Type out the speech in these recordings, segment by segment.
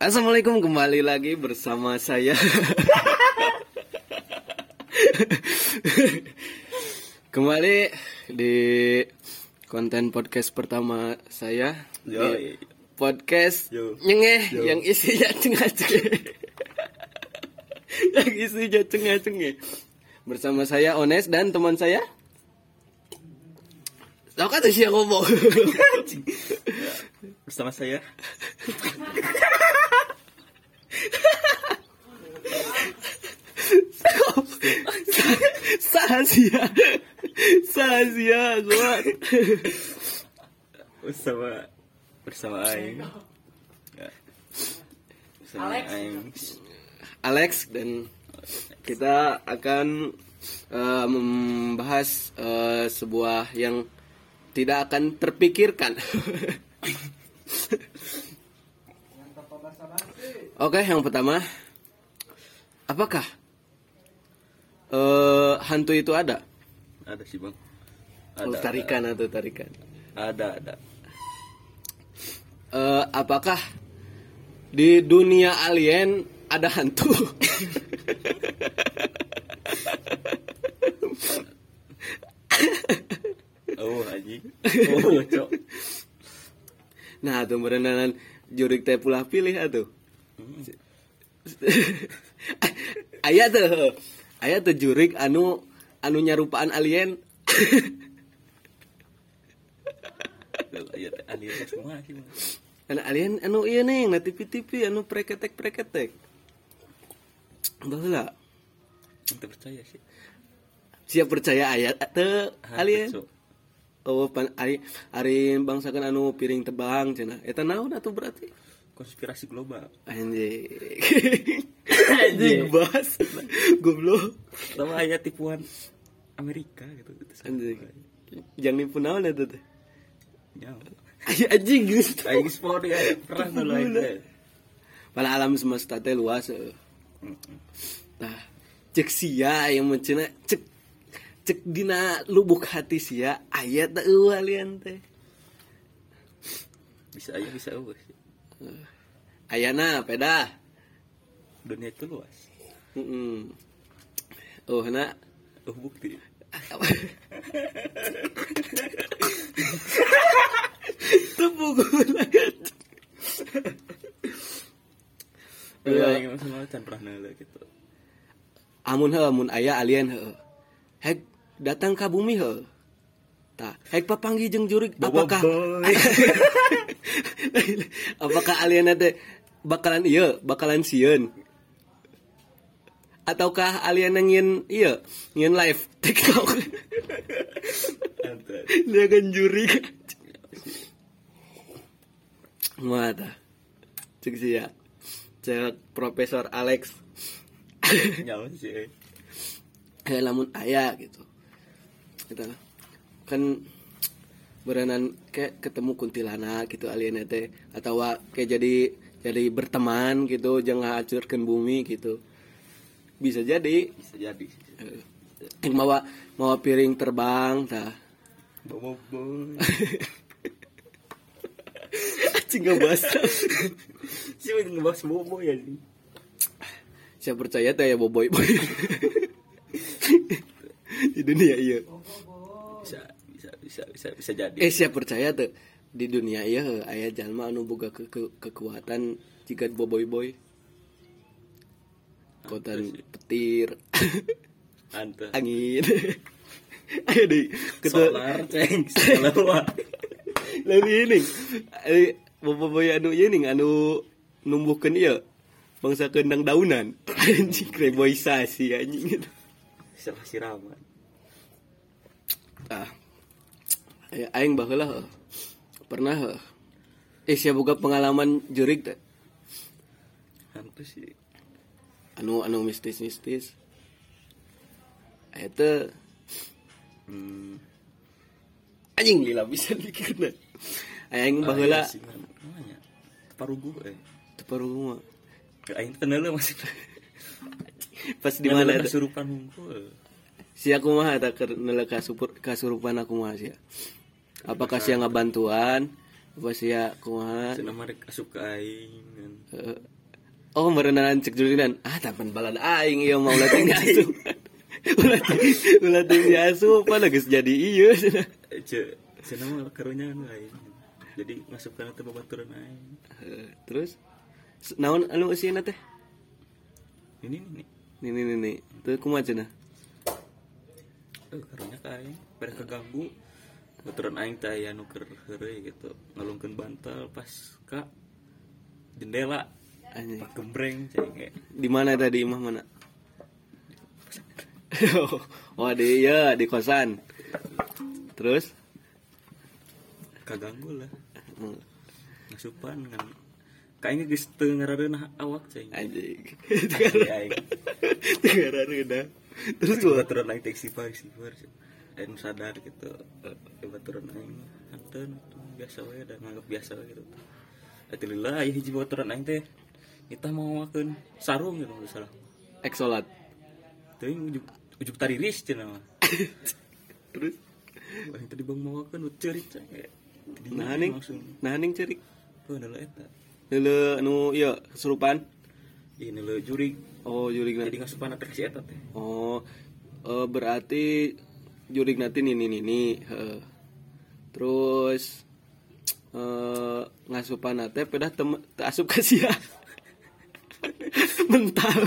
Assalamualaikum kembali lagi bersama saya. kembali di konten podcast pertama saya Yo. di podcast Yo. nyengeh Yo. yang isinya cengah-cengeh. yang isinya cengah-cengeh. Bersama saya Ones dan teman saya Tahu kan tuh siapa ngomong? bersama saya Sahasia Sahasia kuat bersama bersama Aing bersama Aing Alex dan kita akan eh, membahas eh, sebuah yang tidak akan terpikirkan. Oke, yang pertama, apakah eh, hantu itu ada? ada sih bang Oh, ada tarikan atau tarikan? ada ada Eh, apakah di dunia alien ada hantu? oh haji oh Nah, tuh berenang jurik teh pulah pilih atuh. Aya tuh. Aya tuh jurik anu anu nyarupaan alien. ya alien semua Anu alien anu ieu nih na tipi-tipi anu preketek-preketek. Baheula. kita percaya sih Siap percaya aya teu Hantu, alien? Oh, pan ari ari bangsakeun anu piring tebang cenah. Eta naon atuh berarti? konspirasi global Anjing. Anjing bahas. Goblok. sama ayat tipuan Amerika gitu Anjing. Jangan nipu naon eta teh. ya Anjing geus. Aing sport ya pernah dulu Aing. Pada alam semesta teh luas. Nah, cek sia yang mencena cek cek dina lubuk hati sia aya teh eueuh alien teh. bisa aja bisa eueuh sih. Ayana peda. dunia itu luas Heeh. Oh, na oh bukti tepuk ya pernah gitu amun he amun aya alien he hek datang ke bumi he. Tah hek papanggi jeung jurig apakah apakah alien teh bakalan iya bakalan sieun? Ataukah alien yang ngin iya ngin live tiktok? Dia kan jurig. Mata cek sih ya. Cek Profesor Alex. Nyawa sih. Kayak lamun ayah gitu kita kan berenan kayak ketemu kuntilanak gitu alien teh atau kayak jadi jadi berteman gitu jangan hancurkan bumi gitu. Bisa jadi. Bisa jadi yang mawa mawa piring terbang tah. Bobo boy anjing gak bahas sih mau ngebahas bobo ya sih? Saya percaya teh ya boboy boy di dunia iya. Bisa bisa bisa bisa jadi. Eh siapa percaya tuh di dunia iya heuh, aya jalma anu boga ke, ke- kekuatan jika boboy boy kekuatan petir. Ante angin. Ayo deh ketua solar ceng solar. Lebih ini boboy boy anu ieu nih anu numbuhkeun ieu bangsa kendang daunan. Anjing reboisasi anjing. Bisa siraman ah aya aing baheula heuh. pernah heuh. eh sia boga pengalaman jurig teh. Hantu sih. Anu anu mistis mistis itu hmm. anjing lila bisa mikirna aing baheula Ah, iya sih, man. namanya parugu eh. Teparu mah. Aing tenel masih. Pas di mana kesurupan hungkul si aku mah ada ke nela kasupur kasurupan aku mah sia apakah sia ngabantuan apa sih ya kumaha? Cenah mah rek asup ka aing kan. Eh, oh merenang cek julinan ah tapan balad aing iya mau latih diasup ulah ulah diasup pada geus jadi iya. Eh, ce cenah mah karunya anu aing. Jadi ngasup kana teh babaturan aing. Eh, terus? Naon anu usieuna teh? Ini nih nih nih nih nih. Tuh kumaha cenah? Eh karunya ka aing pada keganggu baturan aing teh aya nu keur heureuy gitu. Ngalungkeun bantal pas ka jendela. Anjing. Gembreng kayak. Di mana tadi imah mana? Oh di ya di kosan. Terus? Kaganggu lah. Hmm, ngasupan kan. Kayaknya geus teu ngarareunah awak cai. Anjing. Tegara rendah terus gua baturan aing teh istighfar istighfar dan sadar gitu eh baturan aing. Mah hanteun biasa wae dan nganggap biasa wae gitu. Alhamdulillah aya hiji baturan aing teh kita mau makan sarung gitu nggak salah. Ek sholat. Tapi ujuk ujuk tariris cenah mah terus? Wah, tadi bang mau makan cerit cai. Nah ning langsung. Nah ning cerik oh nela eta. Lele anu iya kesurupan? Ini lo jurig. Oh jurig. Jadi ngasupan atas si eta teh. Oh eh, berarti jurig nanti ini ini ini heeh. terus eh ngasupan teh pedah tem asup ka sia. Mental.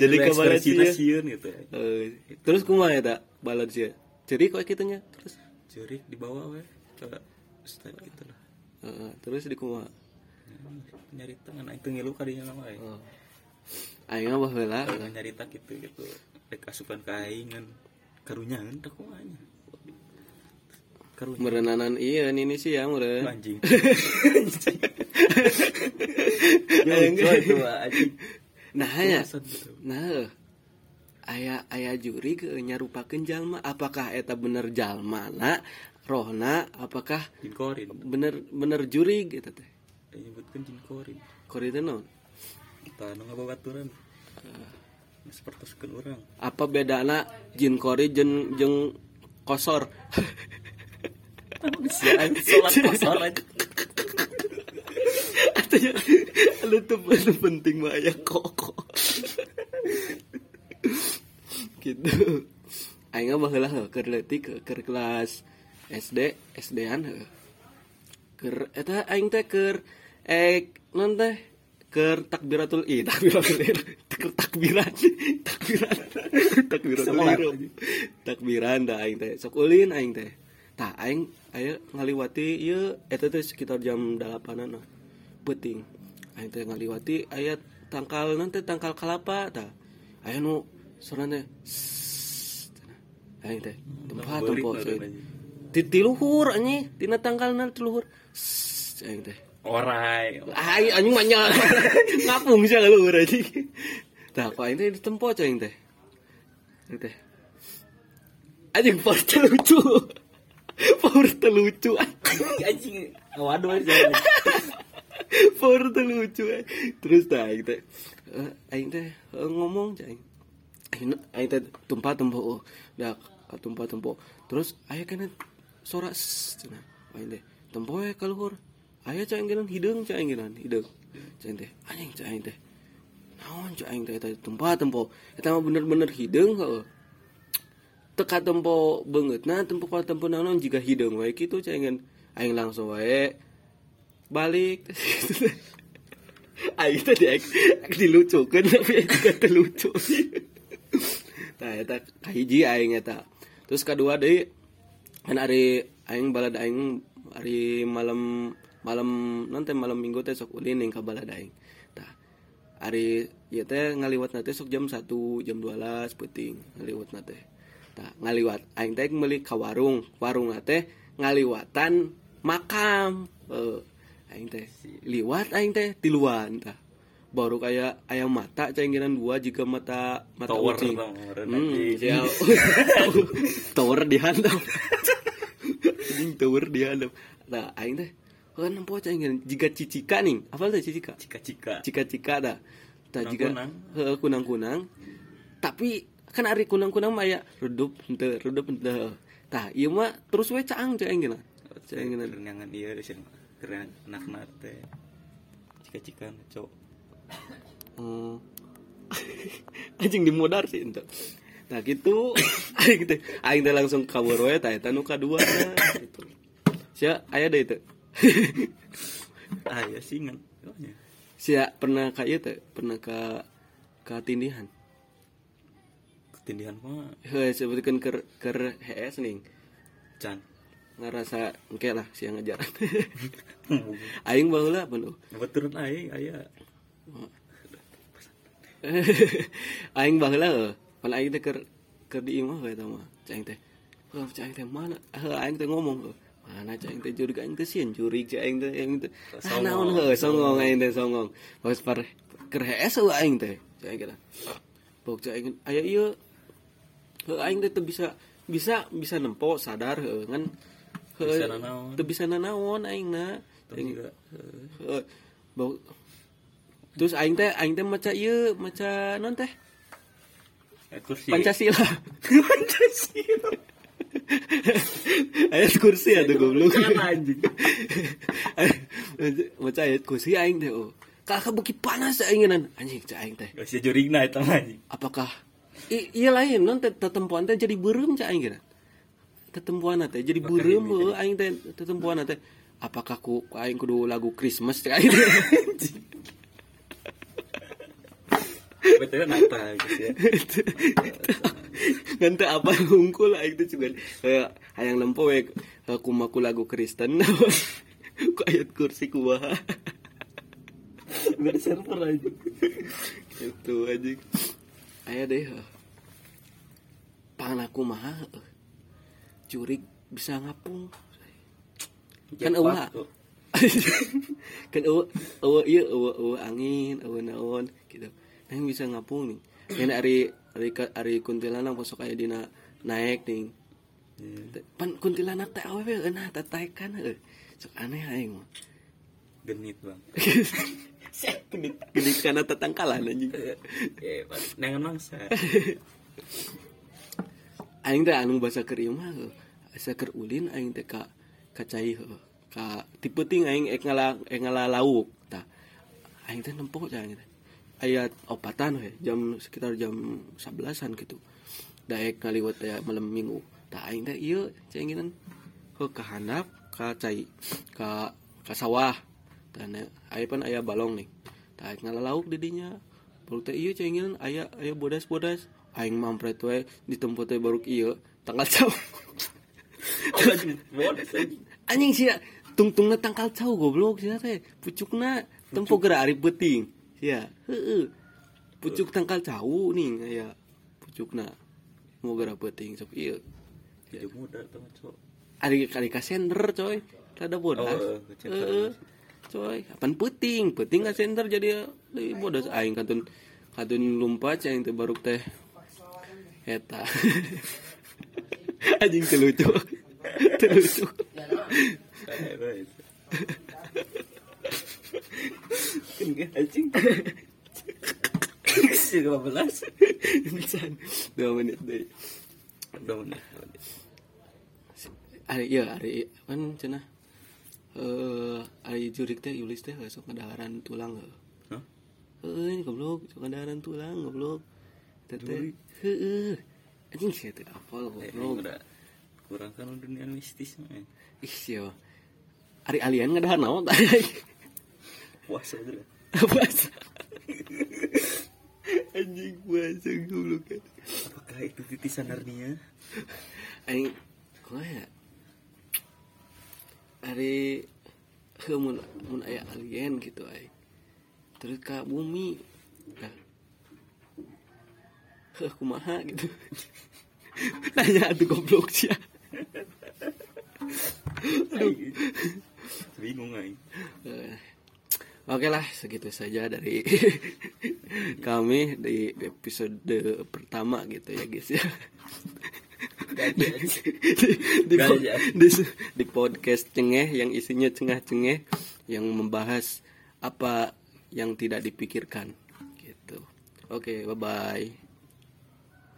Jadi jadi ieu. nasieun gitu. Eh, terus kumaha eta balad sia. Cerik kok kitanya? Terus? Jurig dibawa we ke ustad gitu lah. Heeh, terus di kumaha nyari tangan aing teu ngilu kadinya nama aing aing mah baheula Kalau nyarita gitu gitu. Dek asupan ka aing karunyangan tak kumanya karunya merenanan iya ini sih ya meureun anjing. Itu anjing nah ya. gitu. nah aya aya juri ke nyarupakeun jalma. Apakah eta bener jalmana rohna apakah jinkorin bener bener juri gitu teh? Nyebutkan jinkorin kori teh naon? Kita nu ngababaturan seperti orang apa bedana jin kori jeung jeung kosor sian sholat kosor aja Artinya lu tuh penting mah aya koko. gitu. Aing mah heuh keur leutik keur kelas SD, SD-an heuh. Keur eta aing teh keur eh non teh keur takbiratul ih takbiratul ihram takbiran. Takbiran. Ihram takbiran da aing teh. Sok ulin aing teh. Tah aing aya ngaliwati ieu eta teh sekitar jam 8-an nah. penting aing teh ngaliwati aya tangkal nanti tangkal kalapa tah. Aya nu sorana teh aing teh. Tempat badan aja. ti luhur anjing. Tina tangkalna ti luhur. Aing teh. Orai. Ay, anjing manyal. Ngapung sih kalau berarti. Kok aing teh ditempo coy teh. Teh. Anjing power lucu. Power lucu. anjing waduh aja Power lucu. Terus tah aing teh. eh, Aing teh eh, ngomong coy. Aing aing teh tumpah tempo. Oh, dah tumpah tempo. Terus aya kana suara sss, cenah. Aing teh tempo we kaluhur. Aya cai genan hideung cai genan hideung. Cai teh anjing cai teh. Naon cai aing teh tumpah tempo. Eta mah bener-bener hideung heuh. Teka tempo beungeutna tempo ka tempo naon jika hideung wae kitu cai geun. Aing langsung wae balik. Aing teh diek dilucukeun tapi aing juga teu lucu. Tah eta kahiji aing eta. Terus kadua deui kan ari aing balad aing hari malam malam nanti malam minggu teh sok ulin yang ka balad aing. Tah hari ieu teh ngaliwat teh sok jam 1 jam 12 penting ngaliwat teh. Tah ngaliwat aing teh meuli ka warung, warung teh ngaliwatan makam. Eh aing teh liwat aing teh tiluan tah. Baru kayak ayam mata cenggiran dua jika mata mata Tower, ucing. tower, Hmm, siap. tower. Anjing tower dihandap. Nah, aing teh kan nempo cenggiran jika cicika nih. Apa teh cicika? cika cika Cika-cika dah. Tah jika Kunang-kunang. heeh kunang-kunang. Tapi kan ari kunang-kunang mah aya redup henteu, redup henteu. Tah ieu mah terus we caang cenggiran. Cengin kerenangan di sini keren anak nate cika cikan cok Hmm. anjing dimodar sih ente. Nah gitu, aing teh aing teh langsung kabur we tah eta nu kadua tah, gitu. Sia aya deui teh. ah ya singan. Sia pernah ka ieu teh, pernah ka ka tindihan. ketindihan mah Heuh sebutkeun keur keur HS nih. can Ngarasa engke lah sia ngajaran. aing baheula penuh. betul aing aya aing baheula heuh. Pan aing teh keur keur di imah eta mah. Cai teh. Cai teh mana? Aing teh ngomong. Mana cai teh jurig aing teh sieun jurig cai aing teh aing teh. Ah, Songong. naon heuh songong aing teh songong. Pas par HS heuh aing teh. Cai kira. Pok cai aing aya ieu. Heuh aing teh bisa bisa bisa nempo sadar heuh ngan nanaon. teu bisa nanaon juga Heuh. Bau Terus aing teh aing teh maca ieu maca non teh eh, Pancasila. Pancasila. Ayat kursi atuh goblok. Kan anjing Maca ayat kursi aing teh oh. Kakak beki panas aingenan anjing cai aing teh. bisa jurigna eta mah anjing Apakah I, iya lain non teh tetempuan teh jadi beureum cai aing kira. Tetempuan teh jadi beureum ini heuh aing teh tetempuan teh. Apakah ku aing kudu lagu Christmas cai aing teh. betul nata gitu ya Ngan teu apa hungkul aing teh juga eh, hayang lempo we eh, kumaku lagu Kristen. Ku ayat kursi kumaha berserver aja itu aja aya deh eh. pangan aku mah eh, curig bisa ngapung. Kan eueuh kan eueuh eueuh ieu eueuh eueuh angin eueuh naon gitu. Neng bisa ngapung nih. Ini ari ari ari kuntilanak masuk aya dina naik nih pan kuntilanak teh awewe eunah tataekan heuh sok aneh aing mah. Genit bang. Gede gede karena tetangkalan anjing. Eh nengan mangsa. Aing teh anu basa keur ieu mah keur ulin aing teh ka ka cai heuh. ka ti peuting aing ek ngala ek ngala lauk tah. Aing teh nempo cai aing teh. Aya opatan we jam sekitar jam 11-an gitu daek ngaliwat teh malam minggu aing teh ieu cai nginan heuh ka handap ka cai ka ka sawah. Dan aya pan aya balong nih. Tah aing ngala lauk di dinya baru teh ieu cai nginan aya aya bodas-bodas. Aing mampret we di tempat teh baru ieu tanggal cau anjing sia tungtungna tangkal cau goblok sia teh. Pucukna tempo geura ari peuting sia heeh. Pucuk tangkal cau nih aya pucukna. Mau geura peuting sok ieu jadi muda tuh cok ari kali ka sender coy rada bodas Oh, eh, heeh coy kapan peuting ka sender jadi leuwih bodas aing kantun kantun lumpat aing teh baru teh eta anjing teu lucu teu lucu kayak banget enggak anjing belas Pisan. dua menit deh dua menit. hari iya hari kan cenah eh hari jurik teh yulis teh sok ngadaharan tulang heuh Hah? Heuh, goblok, sok ngadaharan tulang goblok. Teh Jurig? heeh. Anjing sih teh apal Eh, goblok. kurang kan dunia mistis mah eh. Ih sia. Ari alien ngadahan naon tah? puasa dulu Puasa. Anjing puasa goblok. apakah itu titisan Narnia Aing kumaha ya? Ari heuh mun mun aya alien gitu aing. Terus ka bumi. Nah. Heuh kumaha gitu. Tanya atuh goblok sia. bingung aing Eh, Oke lah, segitu saja dari kami di episode pertama gitu ya guys ya. di, di, di, di podcast cengeh yang isinya cengah-cengeh yang membahas apa yang tidak dipikirkan gitu. Oke, bye bye.